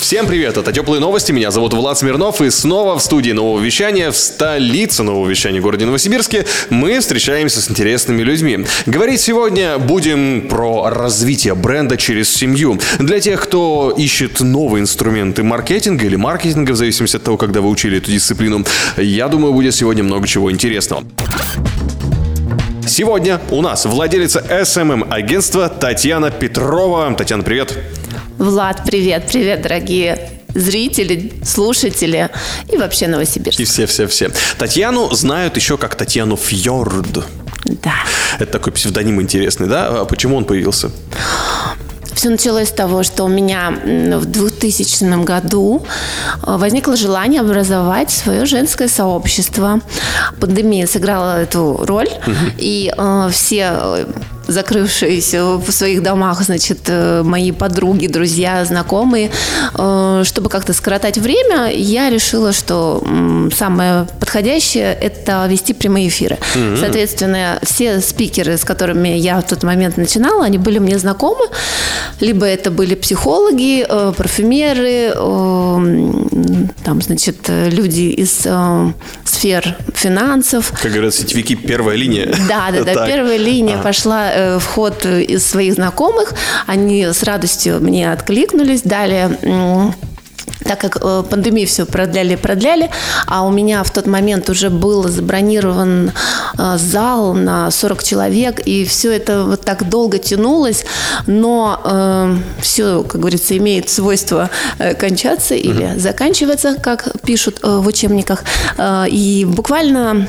Всем привет, это Теплые новости, меня зовут Влад Смирнов, и снова в студии нового вещания, в столице нового вещания, городе Новосибирске, мы встречаемся с интересными людьми. Говорить сегодня будем про развитие бренда через семью. Для тех, кто ищет новые инструменты маркетинга или маркетинга, в зависимости от того, когда вы учили эту дисциплину, я думаю, будет сегодня много чего интересного. Сегодня у нас владелица SMM-агентства Татьяна Петрова. Татьяна, привет. Влад, привет, привет, дорогие зрители, слушатели и вообще Новосибирск. И все-все-все. Татьяну знают еще как Татьяну Фьорд. Да. Это такой псевдоним интересный, да? А почему он появился? Все началось с того, что у меня в 2000 году э, возникло желание образовать свое женское сообщество. Пандемия сыграла эту роль, угу. и э, все закрывшиеся в своих домах, значит, э, мои подруги, друзья, знакомые. Э, чтобы как-то скоротать время, я решила, что самое подходящее – это вести прямые эфиры. Mm-hmm. Соответственно, все спикеры, с которыми я в тот момент начинала, они были мне знакомы. Либо это были психологи, э, парфюмеры, там, значит, люди из сфер финансов. Как говорят сетевики, первая линия. Да, да, да, первая линия пошла вход из своих знакомых. Они с радостью мне откликнулись, дали так как э, пандемию все продляли продляли, а у меня в тот момент уже был забронирован э, зал на 40 человек, и все это вот так долго тянулось, но э, все, как говорится, имеет свойство э, кончаться или mm-hmm. заканчиваться, как пишут э, в учебниках. Э, и буквально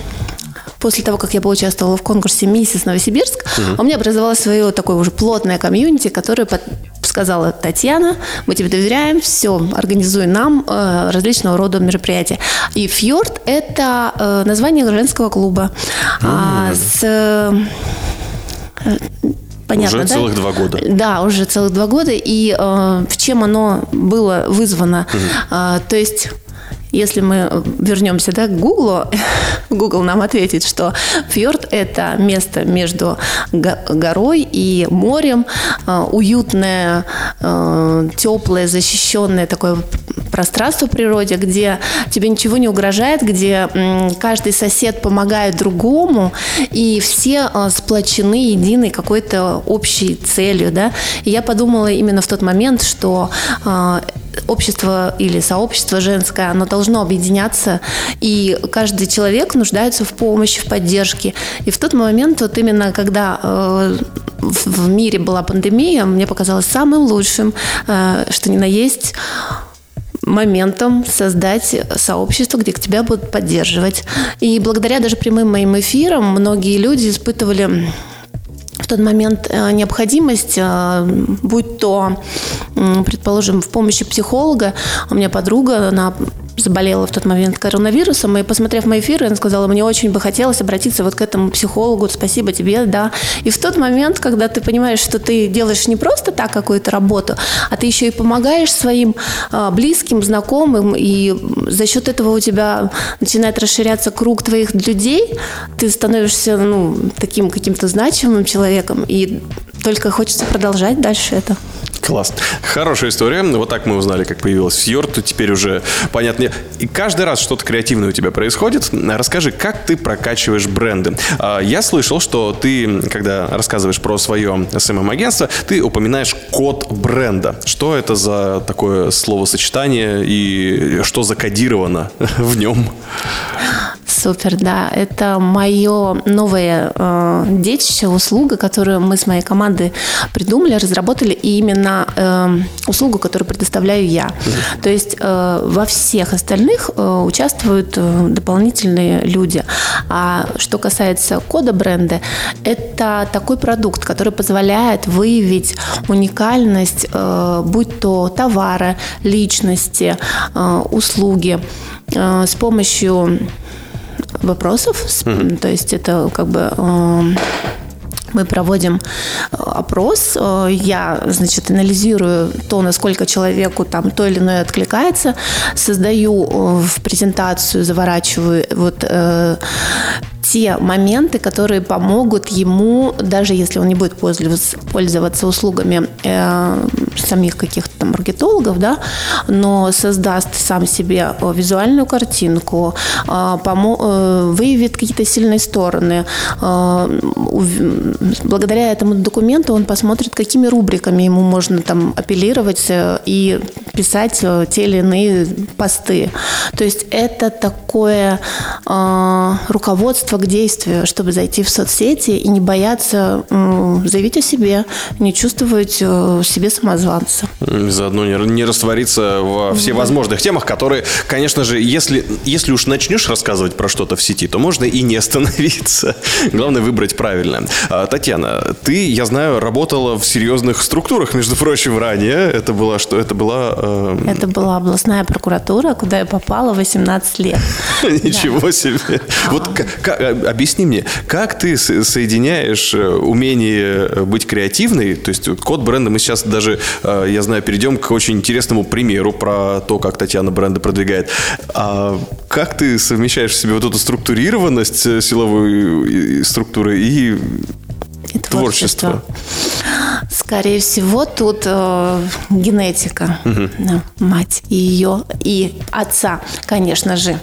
после того, как я поучаствовала в конкурсе «Миссис Новосибирск», угу. у меня образовалось свое такое уже плотное комьюнити, которое под сказала Татьяна, мы тебе доверяем, все, организуй нам э, различного рода мероприятия. И «Фьорд» — это э, название женского клуба. Mm. А, с... Э, понятно, уже да? целых два года. Да, уже целых два года. И э, в чем оно было вызвано? Угу. Э, то есть если мы вернемся да, к Гуглу, Google нам ответит, что фьорд – это место между горой и морем, э, уютное, э, теплое, защищенное такое пространство в природе, где тебе ничего не угрожает, где каждый сосед помогает другому, и все э, сплочены единой какой-то общей целью. Да? И я подумала именно в тот момент, что общество или сообщество женское, оно должно объединяться, и каждый человек нуждается в помощи, в поддержке. И в тот момент, вот именно когда э, в мире была пандемия, мне показалось самым лучшим, э, что ни на есть, моментом создать сообщество, где тебя будут поддерживать. И благодаря даже прямым моим эфирам многие люди испытывали тот момент э, необходимость, э, будь то, предположим, в помощи психолога. У меня подруга, она заболела в тот момент коронавирусом, и посмотрев мои эфиры, она сказала, мне очень бы хотелось обратиться вот к этому психологу, спасибо тебе, да. И в тот момент, когда ты понимаешь, что ты делаешь не просто так какую-то работу, а ты еще и помогаешь своим а, близким, знакомым, и за счет этого у тебя начинает расширяться круг твоих людей, ты становишься, ну, таким каким-то значимым человеком, и только хочется продолжать дальше это. Класс. Хорошая история. Вот так мы узнали, как появилась Фьорд. Теперь уже понятно. И каждый раз что-то креативное у тебя происходит. Расскажи, как ты прокачиваешь бренды? А, я слышал, что ты, когда рассказываешь про свое СММ-агентство, ты упоминаешь код бренда. Что это за такое словосочетание и что закодировано в нем? Супер, да. Это мое новое э, детище, услуга, которую мы с моей командой придумали, разработали, и именно э, услугу, которую предоставляю я. То есть э, во всех остальных э, участвуют э, дополнительные люди. А что касается кода бренда, это такой продукт, который позволяет выявить уникальность, э, будь то товара, личности, э, услуги э, с помощью вопросов. Mm-hmm. То есть это как бы э, Мы проводим э, опрос, э, я, значит, анализирую то, насколько человеку там то или иное откликается, создаю э, в презентацию, заворачиваю вот э, те моменты, которые помогут ему, даже если он не будет пользоваться, услугами э, самих каких-то там маркетологов, да, но создаст сам себе э, визуальную картинку, э, помо- э, выявит какие-то сильные стороны. Э, благодаря этому документу он посмотрит, какими рубриками ему можно там апеллировать э, и писать э, те или иные посты. То есть это такое э, руководство к действию, чтобы зайти в соцсети и не бояться заявить о себе, не чувствовать э, в себе самозванца. Заодно не, не раствориться во всевозможных темах, которые, конечно же, если, если уж начнешь рассказывать про что-то в сети, то можно и не остановиться. Главное выбрать правильно. А, Татьяна, ты, я знаю, работала в серьезных структурах, между прочим, ранее. Это была что? Это была... э, Это была областная прокуратура, куда я попала в 18 лет. Ничего себе. Вот объясни мне, как ты соединяешь э, умение э, быть креативной, то есть код бренда, мы сейчас даже, э, я знаю, перейдем к очень интересному примеру про то, как Татьяна бренда продвигает. А как ты совмещаешь в себе вот эту структурированность э, силовой э, структуры и И творчество? Скорее всего, тут э, генетика. Да, мать и ее, и отца, конечно же,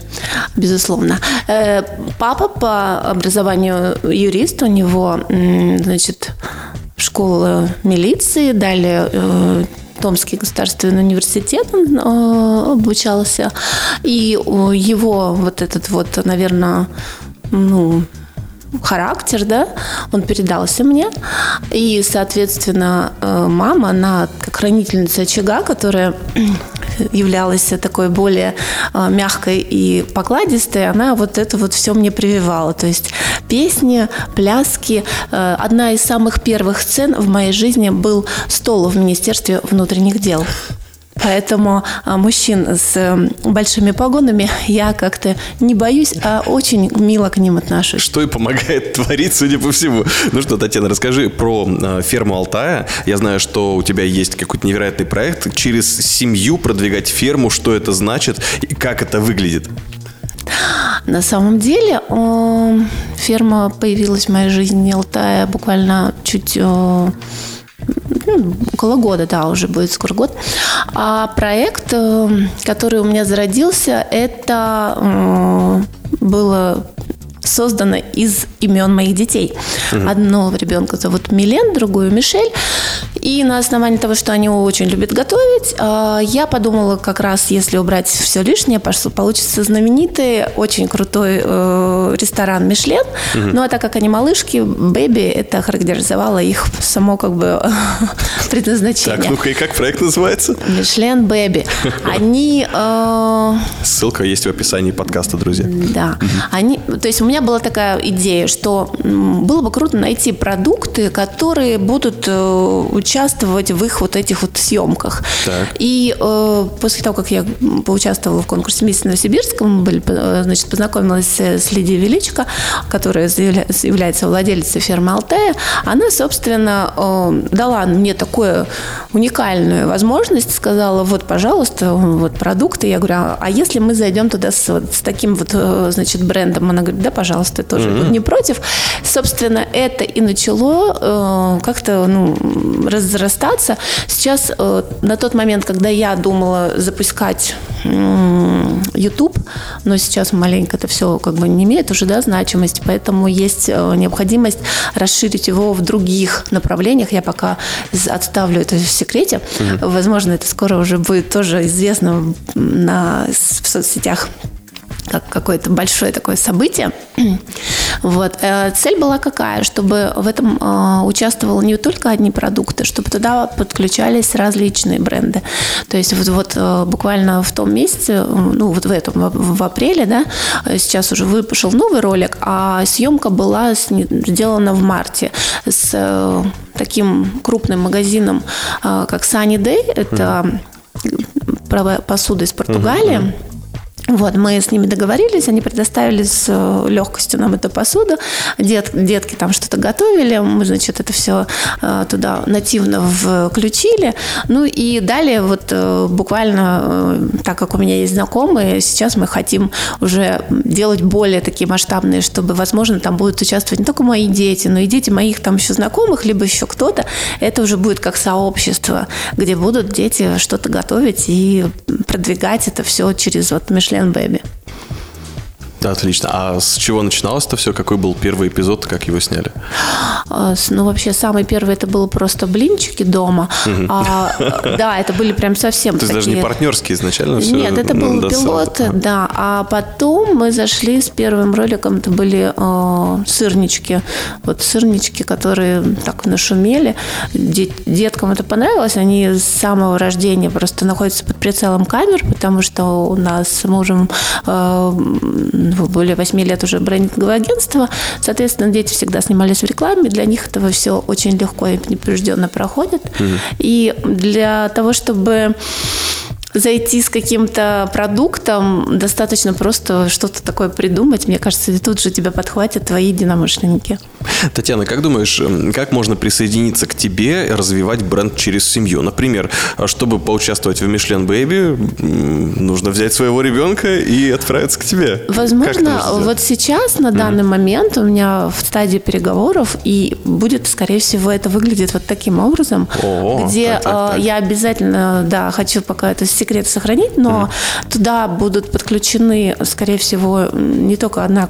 безусловно. Э, папа по образованию юрист, у него, значит, школа милиции, далее э, Томский государственный университет он э, обучался. И его вот этот вот, наверное, ну, характер, да, он передался мне. И, соответственно, э, мама, она как хранительница очага, которая являлась такой более э, мягкой и покладистой, она вот это вот все мне прививала. То есть песни, пляски. Э, Одна из самых первых сцен в моей жизни был стол в Министерстве внутренних дел. Поэтому а, мужчин с э, большими погонами я как-то не боюсь, а очень мило к ним отношусь. Что и помогает творить, судя по всему. Ну что, Татьяна, расскажи про э, ферму Алтая. Я знаю, что у тебя есть какой-то невероятный проект. Через семью продвигать ферму, что это значит и как это выглядит? На самом деле ферма появилась в моей жизни Алтая буквально чуть ну, около года, да, уже будет скоро год. А проект, э, который у меня зародился, это э, было создано из имен моих детей. Одного ребенка зовут Милен, другую Мишель. И на основании того, что они очень любят готовить, э, я подумала, как раз если убрать все лишнее, получится знаменитый, очень крутой ресторан Мишлен. Ну а так как они малышки, бэби, это характеризовало их само как бы предназначение. Так, ну-ка, и как проект называется? Мишлен Бэби. Они э, Ссылка есть в описании подкаста, друзья. да. Они, то есть у меня была такая идея, что было бы круто найти продукты, которые будут э, участвовать в их вот этих вот съемках. Так. И э, после того, как я поучаствовала в конкурсе «Мисс Новосибирска», мы были, э, значит, познакомилась с, с Лидией Величко, которая является владелицей фермы «Алтея», она, собственно, дала мне такую уникальную возможность, сказала, вот, пожалуйста, вот продукты. Я говорю, а а если мы зайдем туда с, с таким вот, э, значит, брендом? Она говорит, да, пожалуйста, тоже не против. Собственно, это и начало э, как-то, ну, разрастаться. Сейчас, э, на тот момент, когда я думала запускать YouTube, но сейчас маленько это все как бы не имеет уже, да, значимости, поэтому есть э, необходимость расширить его в других направлениях. Я пока отставлю это в секрете. Возможно, это скоро уже будет тоже известно на, в соцсетях как какое-то большое такое событие. Вот. Э, Цель была какая? Чтобы в этом э, участвовало не только одни продукты, чтобы туда подключались различные бренды. То есть вот, вот э, буквально в том месяце, ну вот в этом, в, апреле, да, сейчас уже вышел новый ролик, а съемка была сделана в марте с таким крупным магазином, как Sunny Day. Это посуда из Португалии. Вот, мы с ними договорились, они предоставили с э, легкостью нам эту посуду. Дет, детки там что-то готовили, мы, значит, это все э, туда нативно включили. Ну и далее вот э, буквально, так как у меня есть знакомые, сейчас мы хотим уже делать более такие масштабные, чтобы, возможно, там будут участвовать не только мои дети, но и дети моих там еще знакомых, либо еще кто-то. Это уже будет как сообщество, где будут дети что-то готовить и продвигать это все через вот Мишлен Член Бэби. Отлично. А с чего начиналось это все? Какой был первый эпизод, как его сняли? А, ну, вообще, самый первый это было просто блинчики дома. А, да, это были прям совсем То такие... даже не партнерские изначально? Все Нет, это был да, пилот, сразу. да. А потом мы зашли с первым роликом, это были э, сырнички. Вот сырнички, которые так нашумели. Дет- деткам это понравилось. Они с самого рождения просто находятся под прицелом камер, потому что у нас с мужем э, более 8 лет уже брендинговое агентство. Соответственно, дети всегда снимались в рекламе. Для них этого все очень легко и непринужденно проходит. И для того, чтобы зайти с каким-то продуктом, достаточно просто что-то такое придумать. Мне кажется, и тут же тебя подхватят твои единомышленники. Татьяна, как думаешь, м, как можно присоединиться к тебе и развивать бренд через семью? Например, чтобы поучаствовать в Мишлен Бэйби, нужно взять своего ребенка и отправиться к тебе. Возможно, вот сейчас, на данный момент, у меня в стадии переговоров, и будет, скорее всего, это выглядит вот таким образом, О, где так, так, э, так. я обязательно, да, хочу пока это секрет сохранить, но туда будут подключены, скорее всего, не только одна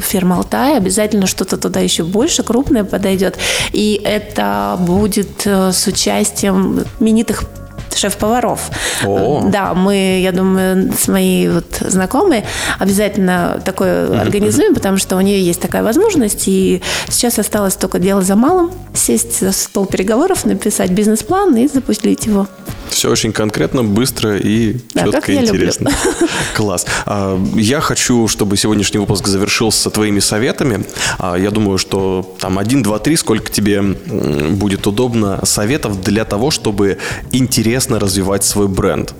фирма Алтай, обязательно что-то туда еще больше, крупное подойдет, и это будет э, с участием именитых шеф-поваров. О. Да, мы, я думаю, с моей вот знакомой обязательно такое организуем, потому что у нее есть такая возможность, и сейчас осталось только дело за малым, сесть за стол переговоров, написать бизнес-план и запустить его. Все очень конкретно, быстро и Да, четко как я люблю. интересно. Класс. А, Я хочу, чтобы сегодняшний выпуск завершился твоими советами. А, Я думаю, что там один, два, три, сколько тебе будет удобно советов для того, чтобы интересно развивать свой бренд.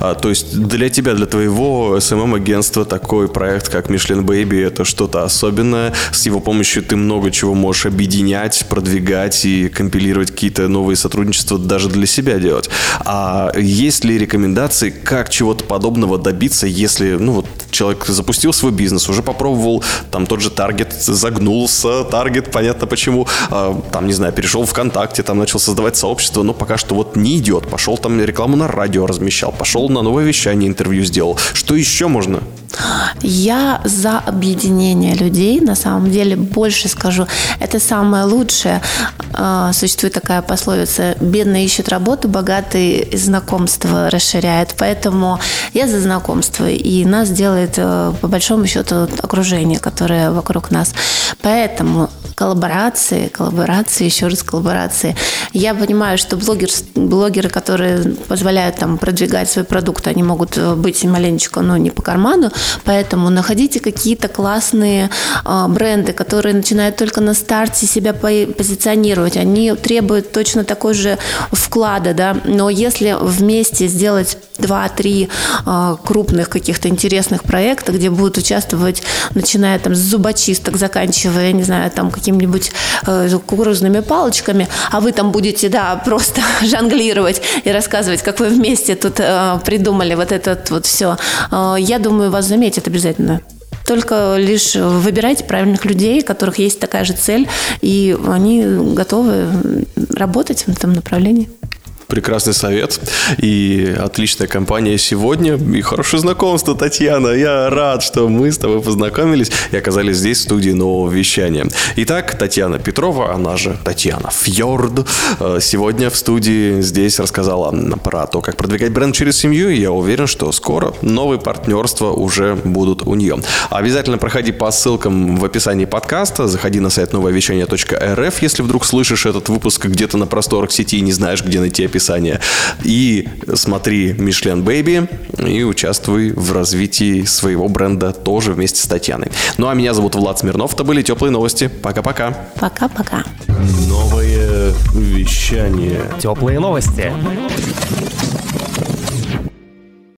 А, То есть для тебя, для твоего SMM-агентства такой проект, как Michelin Baby, это что-то особенное. С его помощью ты много чего можешь объединять, продвигать и компилировать какие-то новые сотрудничества даже для себя делать. А есть ли рекомендации, как чего-то подобного добиться, если, ну вот, человек запустил свой бизнес, уже попробовал, там тот же таргет загнулся, таргет, понятно почему, а, там, не знаю, перешел в ВКонтакте, там начал создавать сообщество, но пока что вот не идет. Пошел там рекламу на радио размещал, пошел на новое вещание интервью сделал. Что еще можно? Я за объединение людей, на самом деле, больше скажу. Это самое лучшее. А, Существует такая пословица «бедный ищет работу, богатый знакомство расширяет». Поэтому я за знакомство, и нас делает, э, по большому счету, окружение, которое вокруг нас. Поэтому коллаборации, коллаборации, еще раз коллаборации. Я понимаю, что блогер, блогеры, которые позволяют там продвигать свой продукт, они могут э, быть маленечко, но не по карману, поэтому находите какие-то классные э, бренды, которые начинают только на старте себя по- позиционировать. Они требуют точно такой же вклада, да, но если вместе сделать два-три э, крупных каких-то интересных проекта, где будут участвовать, начиная там с зубочисток, заканчивая, не знаю, там какими-нибудь э, кукурузными палочками, а вы там будете, да, просто жонглировать и рассказывать, как вы вместе тут э, придумали вот это вот все. Э, я думаю, вас заметят обязательно. Только лишь выбирайте правильных людей, у которых есть такая же цель, и они готовы работать в этом направлении. Прекрасный совет и отличная компания сегодня. И хорошее знакомство, Татьяна. Я рад, что мы с тобой познакомились и оказались здесь, в студии нового вещания. Итак, Татьяна Петрова, она же Татьяна Фьорд, э, сегодня в студии здесь рассказала про то, как продвигать бренд через семью. И я уверен, что скоро новые партнерства уже будут у нее. Обязательно проходи по ссылкам в описании подкаста, заходи на сайт нововещание.рф, если вдруг слышишь этот выпуск где-то на просторах сети и не знаешь, где найти описание. И смотри Мишлен Бэйби и участвуй в развитии своего бренда тоже вместе с Татьяной. Ну а меня зовут Влад Смирнов. Это были теплые новости. Пока-пока. Пока-пока. Новое вещание. Теплые новости.